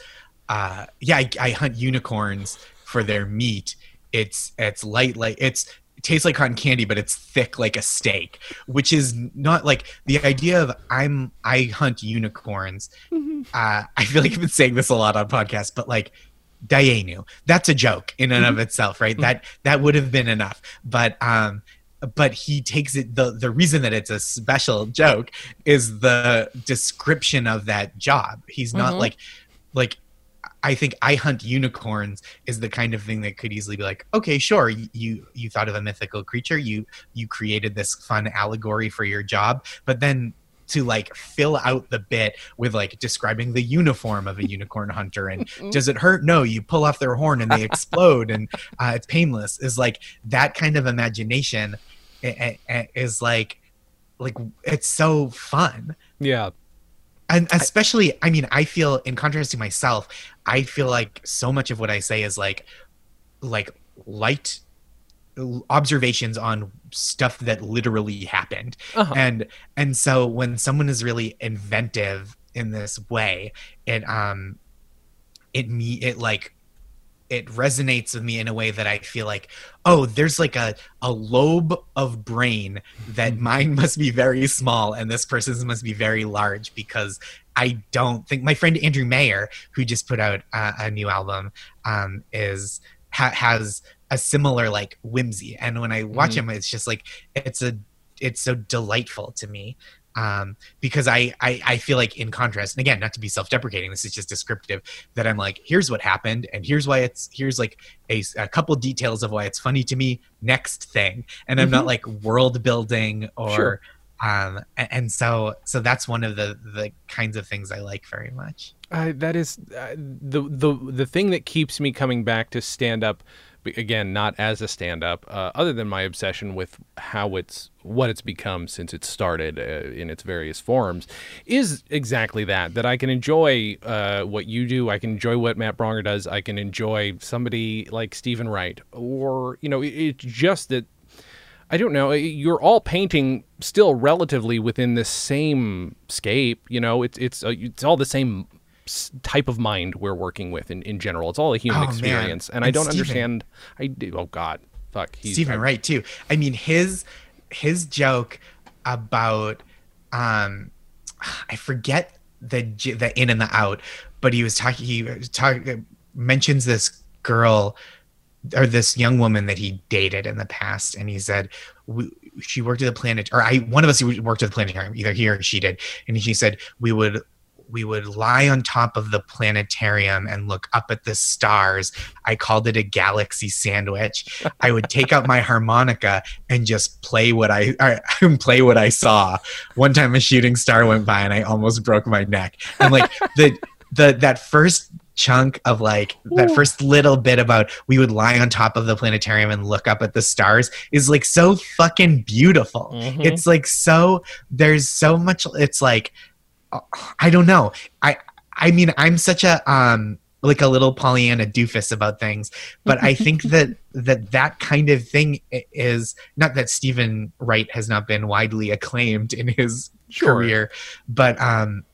uh yeah I, I hunt unicorns for their meat it's it's light like it's it tastes like cotton candy but it's thick like a steak which is not like the idea of i'm i hunt unicorns uh i feel like i've been saying this a lot on podcasts but like Dayenu. That's a joke in and of itself, right? That that would have been enough. But um but he takes it the the reason that it's a special joke is the description of that job. He's not Mhm. like like I think I hunt unicorns is the kind of thing that could easily be like, okay, sure, you- you you thought of a mythical creature, you you created this fun allegory for your job, but then to like fill out the bit with like describing the uniform of a unicorn hunter and does it hurt? No you pull off their horn and they explode and uh, it's painless is like that kind of imagination i- i- is like like it's so fun. Yeah and especially i mean i feel in contrast to myself i feel like so much of what i say is like like light observations on stuff that literally happened uh-huh. and and so when someone is really inventive in this way it um it me it like it resonates with me in a way that i feel like oh there's like a a lobe of brain that mine must be very small and this person's must be very large because i don't think my friend andrew mayer who just put out a, a new album um is ha- has a similar like whimsy. And when i watch Mhm. him it's just like it's a it's so delightful to me um because I, I i feel like in contrast and again not to be self-deprecating this is just descriptive that i'm like here's what happened and here's why it's here's like a, a couple details of why it's funny to me next thing and i'm not Mhm. like world building or Sure. um and so so that's one of the the kinds of things i like very much I, that is uh, the the the thing that keeps me coming back to stand up again not as a stand up uh, other than my obsession with how it's what it's become since it started uh, in its various forms is exactly that that I can enjoy uh, what you do I can enjoy what Matt Braunger does I can enjoy somebody like Steven Wright or you know it, it's just that I don't know. You're all painting still relatively within the same scape. You know, it's it's uh, it's all the same type of mind we're working with in, in general. It's all a human Oh, man. experience, and I don't Steven- understand. I do. Oh God, fuck. He's Steven I- Wright too. I mean his his joke about um I forget the the in and the out, but he was talking he was talk, mentions this girl or this young woman that he dated in the past and he said we, she worked at the planet or I one of us worked at the planetarium either he or she did and she said we would we would lie on top of the planetarium and look up at the stars. I called it a galaxy sandwich. I would take out my harmonica and just play what I, play what I saw. One time a shooting star went by and I almost broke my neck. And like the the that first chunk of like that first little bit about we would lie on top of the planetarium and look up at the stars is like so fucking beautiful. Mhm. It's like so there's so much it's like I don't know. I I mean I'm such a um like a little Pollyanna doofus about things, but I think that that that kind of thing is not that Steven Wright has not been widely acclaimed in his Sure. career, but um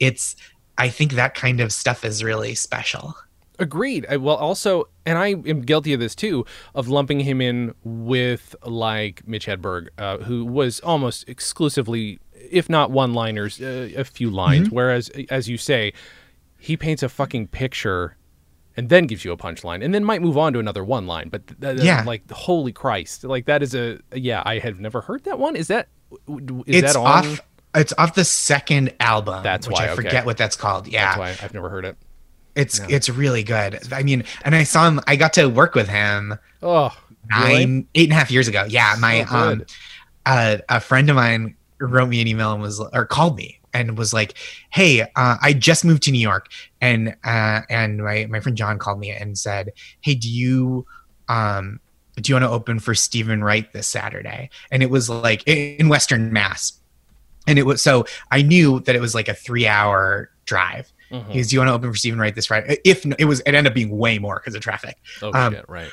it's I think that kind of stuff is really special. Agreed. I, well, also, and I am guilty of this too, of lumping him in with like Mitch Hedberg, uh, who was almost exclusively, if not one-liners, uh, a few lines. Whereas, as you say, he paints a fucking picture and then gives you a punchline, and then might move on to another one line. But th- th- Yeah. like holy Christ, like that is a yeah. I have never heard that one. Is that is it's that on? off it's off the second album. That's which why, I okay. forget what that's called. Yeah. That's why I've never heard it. It's it's really good. I mean, and I saw him. I got to work with him Oh, nine, Really? eight and a half years ago. Yeah, my Oh, um, uh, a friend of mine wrote me an email and was or called me and was like, "Hey, uh, I just moved to New York, and uh, and my my friend John called me and said, "Hey, do you um do you want to open for Steven Wright this Saturday?" And it was like in Western Mass, and it was so I knew that it was like a three hour drive. Mhm. He goes, "Do you want to open for Steven Wright this Friday?" If it was, it ended up being way more because of traffic oh um, shit, right.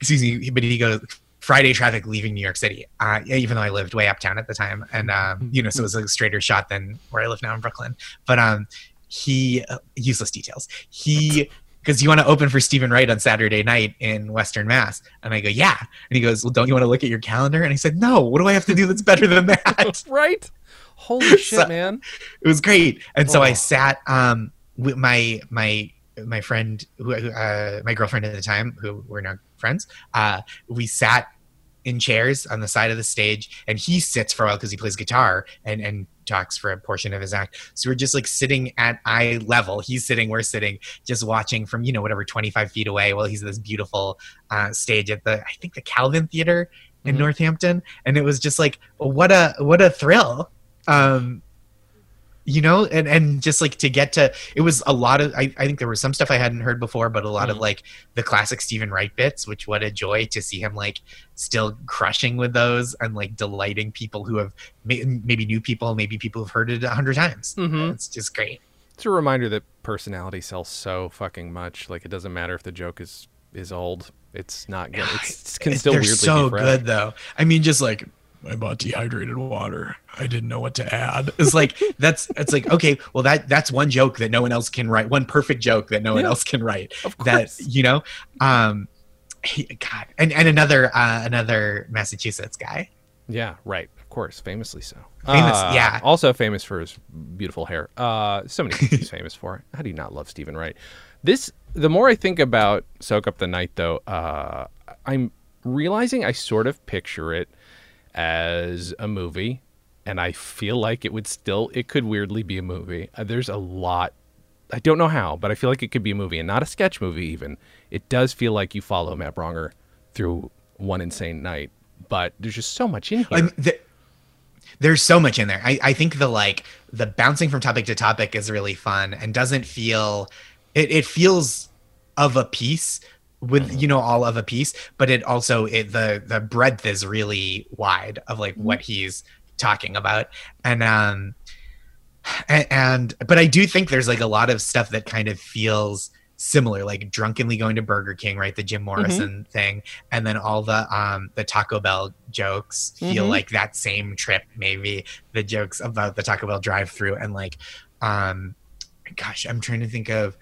excuse me, but he goes Friday traffic leaving New York City. Uh, even though I lived way uptown at the time, and um, you know, so it was a straighter shot than where I live now in Brooklyn. But um, he uh, useless details. He because you want to open for Steven Wright on Saturday night in Western Mass, and I go, yeah, and he goes, well, don't you want to look at your calendar? And I said, no. What do I have to do that's better than that? right? Holy shit, So- man. it was great and so i Oh. sat um with my my my friend who who, uh my girlfriend at the time who we're now friends uh we sat in chairs on the side of the stage and he sits for a while because he plays guitar and and talks for a portion of his act. So we're just like sitting at eye level. He's sitting we're sitting just watching from you know whatever 25 feet away while he's at this beautiful uh stage at the i think the calvin theater in Mhm. northampton. And it was just like what a what a thrill. Um you know and and just like to get to it was a lot of i, I think there was some stuff i hadn't heard before but a lot of Mhm. like the classic steven wright bits which what a joy to see him like still crushing with those and like delighting people who have may, maybe new people maybe people who've heard it a hundred times Mhm. it's just great It's a reminder that personality sells so fucking much. Like it doesn't matter if the joke is is old. It's not good. It's, it can still they're weirdly so good though i mean just like i bought dehydrated water i didn't know what to add it's like that's it's like okay well that that's one joke that no one else can write one perfect joke that no one else can write Of course. that you know um he, god and and another uh another massachusetts guy Yeah, right. Of course, famously so. Famous, Uh, yeah. Also famous for his beautiful hair. Uh, so many things he's famous for. How do you not love Steven Wright? This, the more I think about "Soak Up the Night," though, uh, I'm realizing I sort of picture it as a movie, and I feel like it would still, it could weirdly be a movie. Uh, there's a lot. I don't know how, but I feel like it could be a movie, and not a sketch movie. Even it does feel like you follow Matt Braunger through one insane night, but there's just so much in here. I the, there's so much in there. I, I think the like the bouncing from topic to topic is really fun and doesn't feel it, it feels of a piece with you know all of a piece, but it also it the the breadth is really wide of like what he's talking about. And um and, and but I do think there's like a lot of stuff that kind of feels similar, like drunkenly going to Burger King, right? The Jim Morrison thing, and then all the um the Taco Bell jokes feel Mhm. like that same trip, maybe the jokes about the Taco Bell drive-through and like um gosh, I'm trying to think of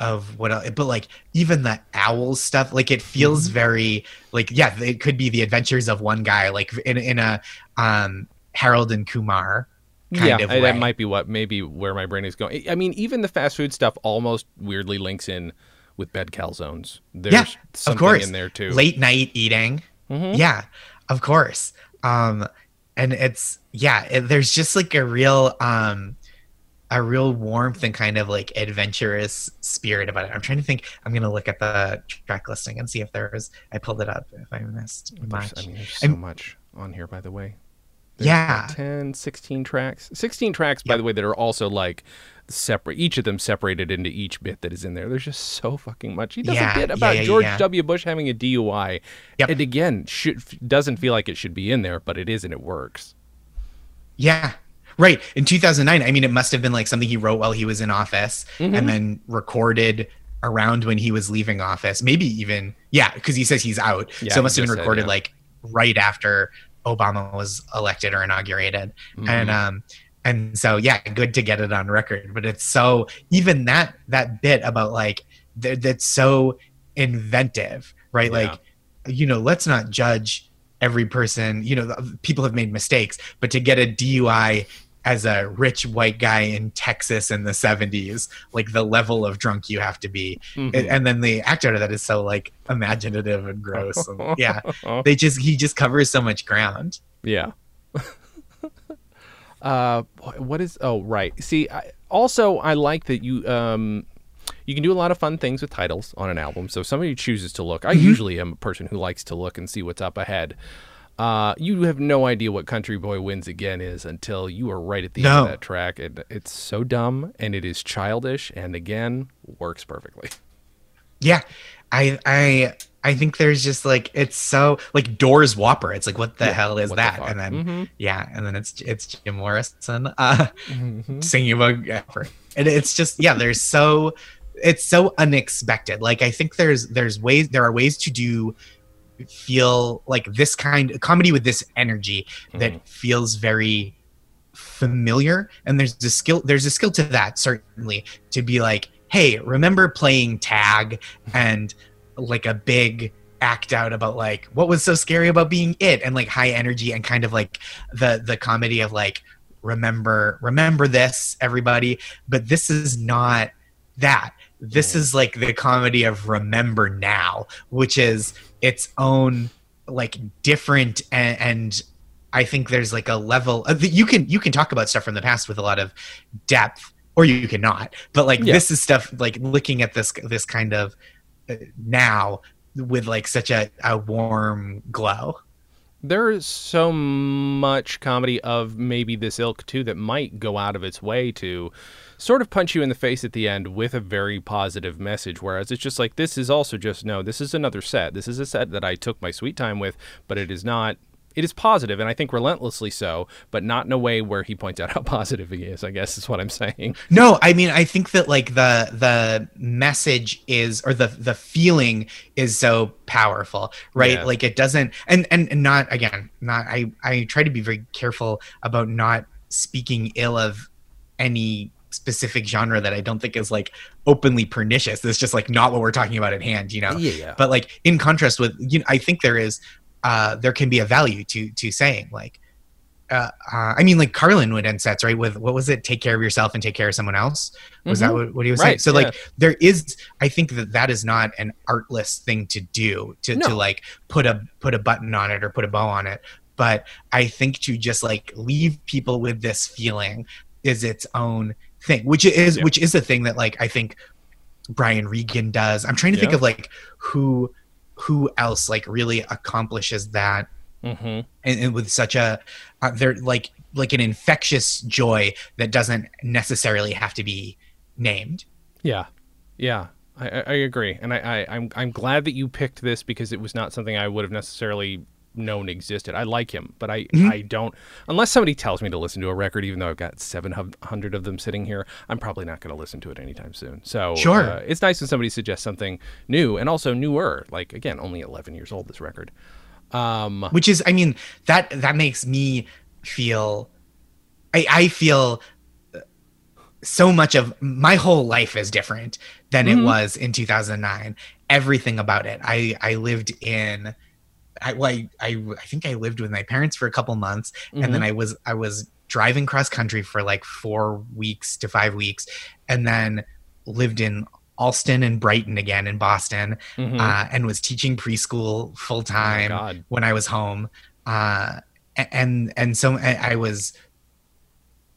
of what else, but like even the owl stuff, like it feels Mm-hmm. very like yeah, it could be the adventures of one guy, like in in a um Harold and Kumar kind yeah, I- way. that might be what maybe where my brain is going. I mean, even the fast food stuff almost weirdly links in with bed calzones. There's yeah, something of course. in there too. Late night eating. Mhm. Yeah, of course. Um, and it's yeah, it, there's just like a real um, a real warmth and kind of like adventurous spirit about it. I'm trying to think. I'm gonna look at the track listing and see if there is. I pulled it up. If I missed much. I mean, there's so I'm- much on here, by the way. There's yeah, 10, 16 tracks. 16 tracks, by Yep. the way, that are also like separate, each of them separated into each bit that is in there. There's just so fucking much. He does Yeah, a bit about yeah, George yeah. W. Bush having a DUI. Yep. And again, should, doesn't feel like it should be in there, but it is and it works. yeah. Right. In 2009, I mean, it must have been like something he wrote while he was in office Mhm. and then recorded around when he was leaving office. Maybe even, yeah, because he says he's out. Yeah, so it must have been just said, recorded yeah. like right after Obama was elected or inaugurated. Mhm. And, um, and so, yeah, good to get it on record. But it's so, even that, that bit about like, th- that's so inventive, right? Yeah. Like, you know, let's not judge every person. You know, people have made mistakes, but to get a DUI as a rich white guy in Texas in the 70s, like the level of drunk you have to be. Mhm. And, and then the act out of that is so like imaginative and gross. And, yeah. They just, he just covers so much ground. Yeah. uh, what is? Oh, right. See, I, also I like that you um, you can do a lot of fun things with titles on an album. So if somebody chooses to look. I Mm-hmm. usually am a person who likes to look and see what's up ahead. Uh, you have no idea what Country Boy Wins Again is until you are right at the end of that track. It, it's so dumb and it is childish and again works perfectly. Yeah. I, I, I think there's just like it's so like Doors Whopper. It's like what the Yeah, hell is what the that? And then Mhm. yeah, and then it's it's Jim Morrison uh Mhm. singing about Whopper. And it's just yeah, there's so it's so unexpected. Like I think there's there's ways there are ways to do feel like this kind of comedy with this energy that Mhm. feels very familiar. And there's a skill there's a skill to that certainly to be like hey remember playing tag and like a big act out about like what was so scary about being it? And like high energy and kind of like the the comedy of like remember remember this everybody. But this is not that this is like the comedy of remember now which is its own like different and, and i think there's like a level of, you can you can talk about stuff from the past with a lot of depth or you cannot but like Yeah. this is stuff like looking at this this kind of uh, now with like such a, a warm glow There is so much comedy of maybe this ilk too that might go out of its way to sort of punch you in the face at the end with a very positive message. Whereas it's just like this is also just no, this is another set. This is a set that I took my sweet time with, but it is not. It is positive, and I think relentlessly so, but not in a way where he points out how positive he is. I guess is what I'm saying. No, I mean I think that like the the message is or the the feeling is so powerful, right? Yeah. Like it doesn't and, and and not again, not I I try to be very careful about not speaking ill of any specific genre that I don't think is like openly pernicious. It's just like not what we're talking about at hand, you know. Yeah, yeah. But like in contrast with you know, I think there is uh there can be a value to to saying like uh, uh, I mean, like Carlin would end sets right with what was it? Take care of yourself and take care of someone else. Was that Mhm. what, what he was saying? So yeah. like, there is. I think that that is not an artless thing to do to to like put a put a button on it or put a bow on it. But I think to just like leave people with this feeling is its own thing, which is Yeah. which is a thing that like I think Brian Regan does. I'm trying to think of like who who else like really accomplishes that Mm-hmm. and, and with such a uh, they're like like an infectious joy that doesn't necessarily have to be named Yeah, yeah, I, I I agree, and I, I I'm I'm glad that you picked this because it was not something I would have necessarily known existed. I like him, but I Mhm. I don't unless somebody tells me to listen to a record, even though I've got seven hundred of them sitting here. I'm probably not going to listen to it anytime soon. So Sure. uh, it's nice when somebody suggests something new and also newer. Like again, only 11 years old. This record. Um, which is i mean that that makes me feel i i feel uh, so much of my whole life is different than Mhm. it was in 2009 everything about it i i lived in I, well, I, I I think I lived with my parents for a couple months, and then I was I was driving cross country for like four weeks to five weeks, and then lived in Allston and Brighton again in Boston, Mhm. uh, and was teaching preschool full Oh time God. when I was home. Uh, and and so I was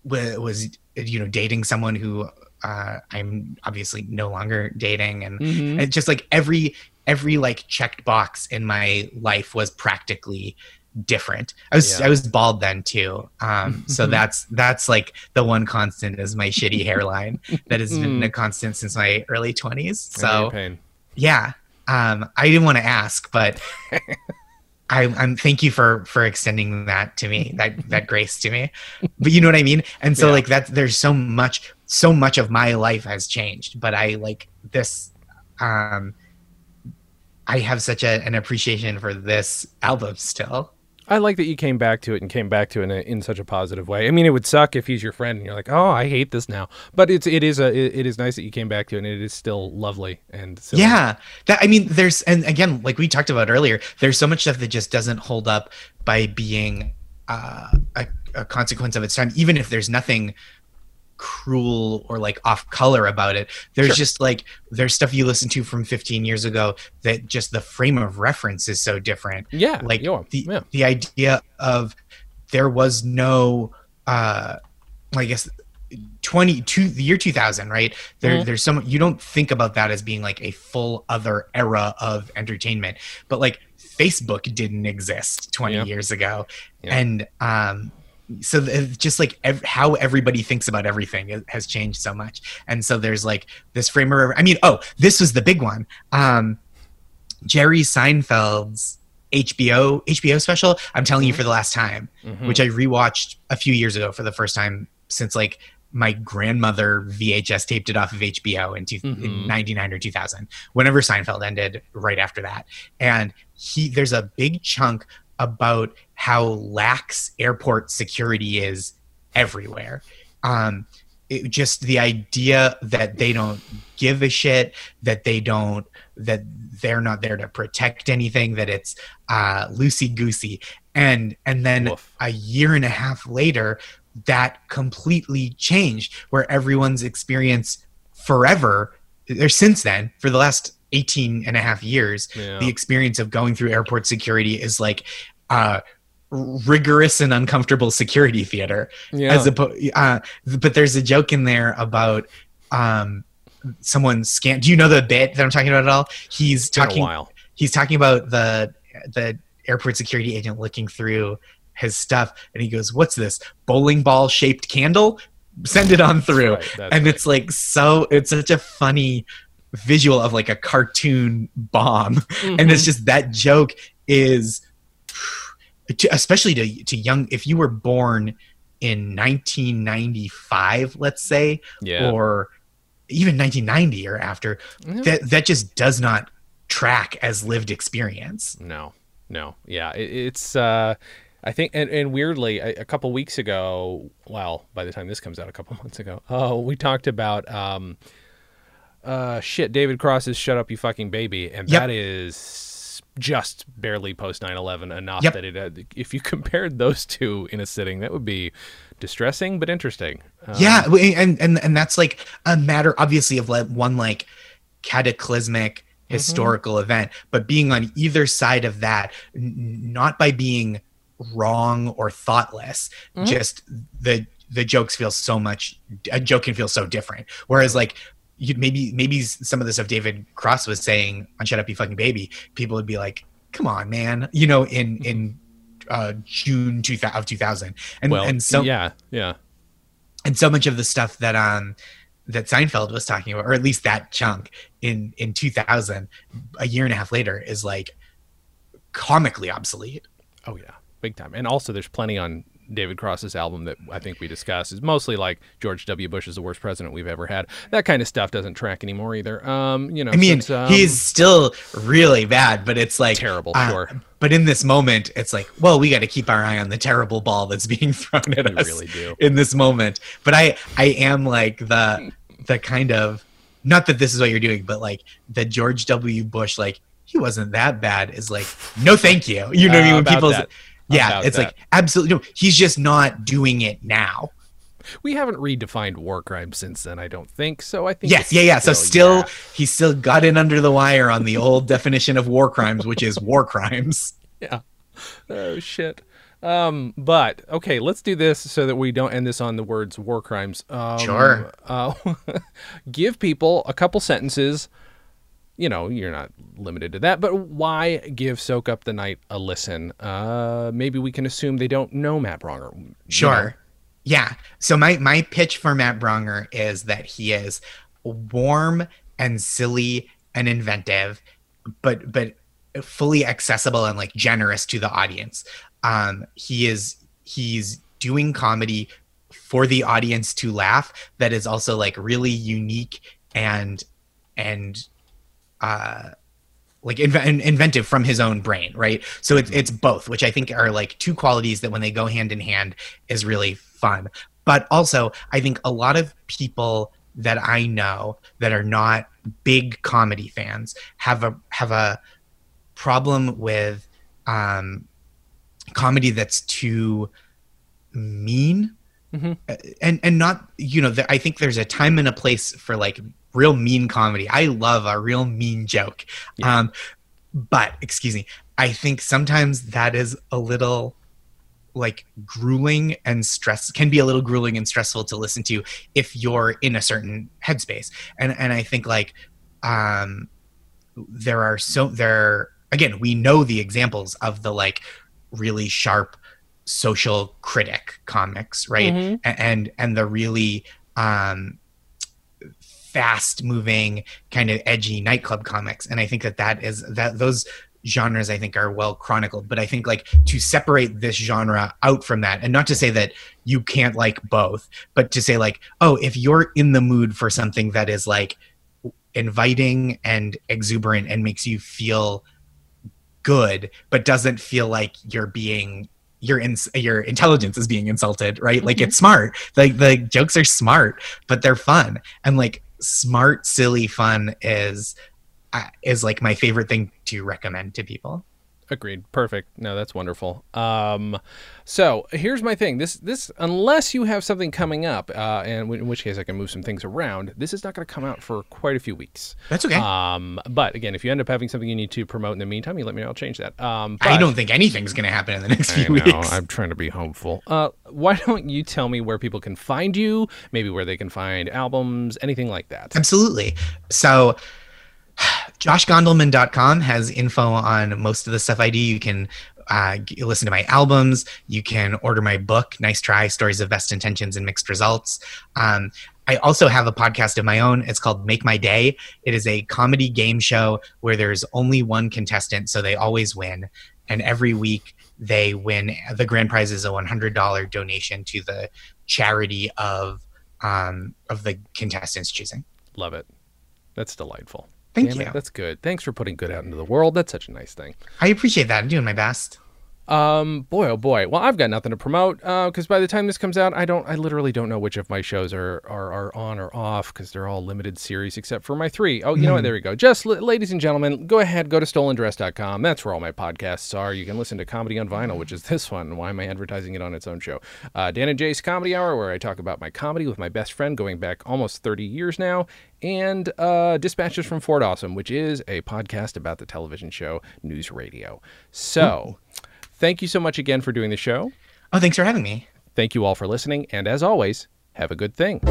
was you know dating someone who uh, I'm obviously no longer dating, and Mhm. just like every every like checked box in my life was practically different. I was Yeah. I was bald then too, um, so that's that's like the one constant is my shitty hairline that has been Mm. a constant since my early twenties. I know your So yeah, um, I didn't want to ask, but I, I'm thank you for for extending that to me, that that grace to me. But you know what I mean. And so Yeah. like that, there's so much, so much of my life has changed. But I like this. Um, I have such a, an appreciation for this album still. I like that you came back to it and came back to it in, a, in such a positive way. I mean, it would suck if he's your friend and you're like, "Oh, I hate this now." But it's it is a it, it is nice that you came back to it and it is still lovely and silly. Yeah, that I mean, there's and again, like we talked about earlier, there's so much stuff that just doesn't hold up by being uh, a, a consequence of its time, even if there's nothing cruel or like off color about it. There's Sure. just like there's stuff you listen to from 15 years ago that just the frame of reference is so different yeah, like yeah, the yeah. the idea of there was no uh i guess 20 to the year 2000 right there Mhm. there's some you don't think about that as being like a full other era of entertainment but like facebook didn't exist 20 Yeah. years ago and um so just like ev- how everybody thinks about everything has changed so much and so there's like this framer i mean oh this was the big one um jerry seinfeld's hbo hbo special i'm telling you for the last time Mhm. which i rewatched a few years ago for the first time since like my grandmother vhs taped it off of hbo in, two, in Mhm. 99 or 2000 whenever seinfeld ended right after that and he there's a big chunk about how lax airport security is everywhere um it, just the idea that they don't give a shit that they don't that they're not there to protect anything that it's uh loosey goosey and and then Woof. a year and a half later that completely changed where everyone's experience forever or since then for the last 18 and a half years Yeah. the experience of going through airport security is like uh rigorous and uncomfortable security theater yeah. as opposed uh but there's a joke in there about um someone scan do you know the bit that i'm talking about at all he's talking he's talking about the the airport security agent looking through his stuff and he goes what's this bowling ball shaped candle send it on through Right, and right. it's like so it's such a funny visual of like a cartoon bomb and Mm-hmm. it's just that joke is especially to to young if you were born in 1995 let's say yeah. or even 1990 or after Yeah. that that just does not track as lived experience No, no, yeah, it, it's. uh I think, and, and weirdly, a, a couple weeks ago, well, by the time this comes out, a couple months ago, oh, we talked about, um, uh, shit, David Cross's "Shut Up, You Fucking Baby," and Yep. that is just barely post 9/11 enough Yep. that it. Uh, if you compared those two in a sitting, that would be distressing but interesting. Um, yeah and and and that's like a matter obviously of like one like cataclysmic Mm-hmm. historical event but being on either side of that n- not by being wrong or thoughtless Mhm. just the the jokes feel so much a joke can feel so different whereas like you maybe maybe some of the stuff david cross was saying on shut up you fucking baby people would be like come on man you know in in uh june 2000 of 2000 and well, and so yeah, yeah, and so much of the stuff that um that Seinfeld was talking about, or at least that chunk in in 2000, a year and a half later, is like comically obsolete. oh yeah, big time. And also, there's plenty on David Cross's album that I think we discussed is mostly like George W. Bush is the worst president we've ever had. That kind of stuff doesn't track anymore either. Um, you know, I mean, since, um, he's still really bad, but it's like terrible. uh, sure, But in this moment, it's like, well, we got to keep our eye on the terrible ball that's being thrown at we us really do. in this moment. But I, I am like the, the kind of, not that this is what you're doing, but like the George W. Bush, like he wasn't that bad, is like, no, thank you. You know, what I Uh, mean? when people's, that. Yeah, it's that. like absolutely no. He's just not doing it now. We haven't redefined war crime since then, I don't think. So I think Yes, yeah, yeah. So still, yeah. he still got in under the wire on the old definition of war crimes, which is war crimes. yeah. Oh shit. Um, but okay, let's do this so that we don't end this on the words war crimes. Um, Sure. Uh, give people a couple sentences. You know, you're not limited to that, but why give Soak Up the Night a listen? Uh, maybe we can assume they don't know Matt Braunger. Sure. know? Yeah. So my my pitch for Matt Braunger is that he is warm and silly and inventive, but but fully accessible and like generous to the audience. Um, he is he's doing comedy for the audience to laugh that is also like really unique and and uh like inve- in- inventive from his own brain right? So it's it's both which i think are like two qualities that when they go hand in hand is really fun. But also i think a lot of people that i know that are not big comedy fans have a have a problem with um comedy that's too mean. Mhm. Uh, and and not you know the, i think there's a time and a place for like real mean comedy i love a real mean joke Yeah. um but excuse me i think sometimes that is a little like grueling and stress can be a little grueling and stressful to listen to if you're in a certain headspace and and i think like um there are so there again we know the examples of the like really sharp social critic comics right Mhm. And and the really um fast moving kind of edgy nightclub comics. And i think that that is that those genres i think are well chronicled. But i think like to separate this genre out from that and not to say that you can't like both but to say like oh if you're in the mood for something that is like inviting and exuberant and makes you feel good but doesn't feel like you're being your ins- your intelligence is being insulted right? Like mm-hmm. it's smart. Like the jokes are smart but they're fun. And like smart silly fun is uh, is like my favorite thing to recommend to people Agreed. Perfect. No, that's wonderful. Um, so here's my thing. This this unless you have something coming up, uh, and in which case I can move some things around. This is not going to come out for quite a few weeks. that's okay Um, but again, if you end up having something you need to promote in the meantime, you let me know. I'll change that. Um, i don't think anything's going to happen in the next I few know. weeks I'm trying to be hopeful. Uh, why don't you tell me where people can find you? Maybe where they can find albums, anything like that. Absolutely. So joshgondelman.com has info on most of the stuff I do. You can uh, listen to my albums. You can order my book, Nice Try Stories of Best Intentions and Mixed Results. Um, I also have a podcast of my own. It's called Make My Day. It is a comedy game show where there's only one contestant, so they always win. And every week they win. The grand prize is a $100 donation to the charity of um, of the contestants choosing. Love it. That's delightful. Thank Damn you. It, that's good. Thanks for putting good out into the world. That's such a nice thing. I appreciate that. I'm doing my best. Um, boy, oh boy. Well, I've got nothing to promote because by the time this comes out, I don't, I literally don't know which of my shows are are, are on or off because they're all limited series except for my three. Oh, you know what? There we go. Just l- ladies and gentlemen, go ahead, go to stolendress.com. That's where all my podcasts are. You can listen to Comedy on Vinyl, which is this one. Why am I advertising it on its own show? Uh, Dan and Jay's Comedy Hour, where I talk about my comedy with my best friend going back almost 30 years now, and uh, Dispatches from Fort Awesome, which is a podcast about the television show News Radio. So. Thank you so much again for doing the show. Oh, thanks for having me. Thank you all for listening. And as always, have a good thing.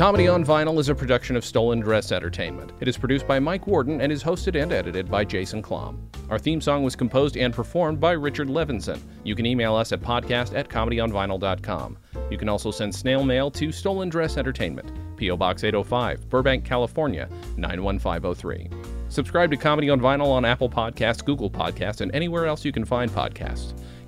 Comedy on Vinyl is a production of Stolen Dress Entertainment. It is produced by Mike Worden and is hosted and edited by Jason Klamm. Our theme song was composed and performed by Richard Levinson. You can email us at podcast at comedyonvinyl.com. You can also send snail mail to Stolen Dress Entertainment, P.O. Box 805, Burbank, California, 91503. Subscribe to Comedy on Vinyl on Apple Podcasts, Google Podcasts, and anywhere else you can find podcasts.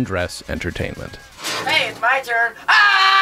Dress Entertainment. Hey, it's my turn. Ah!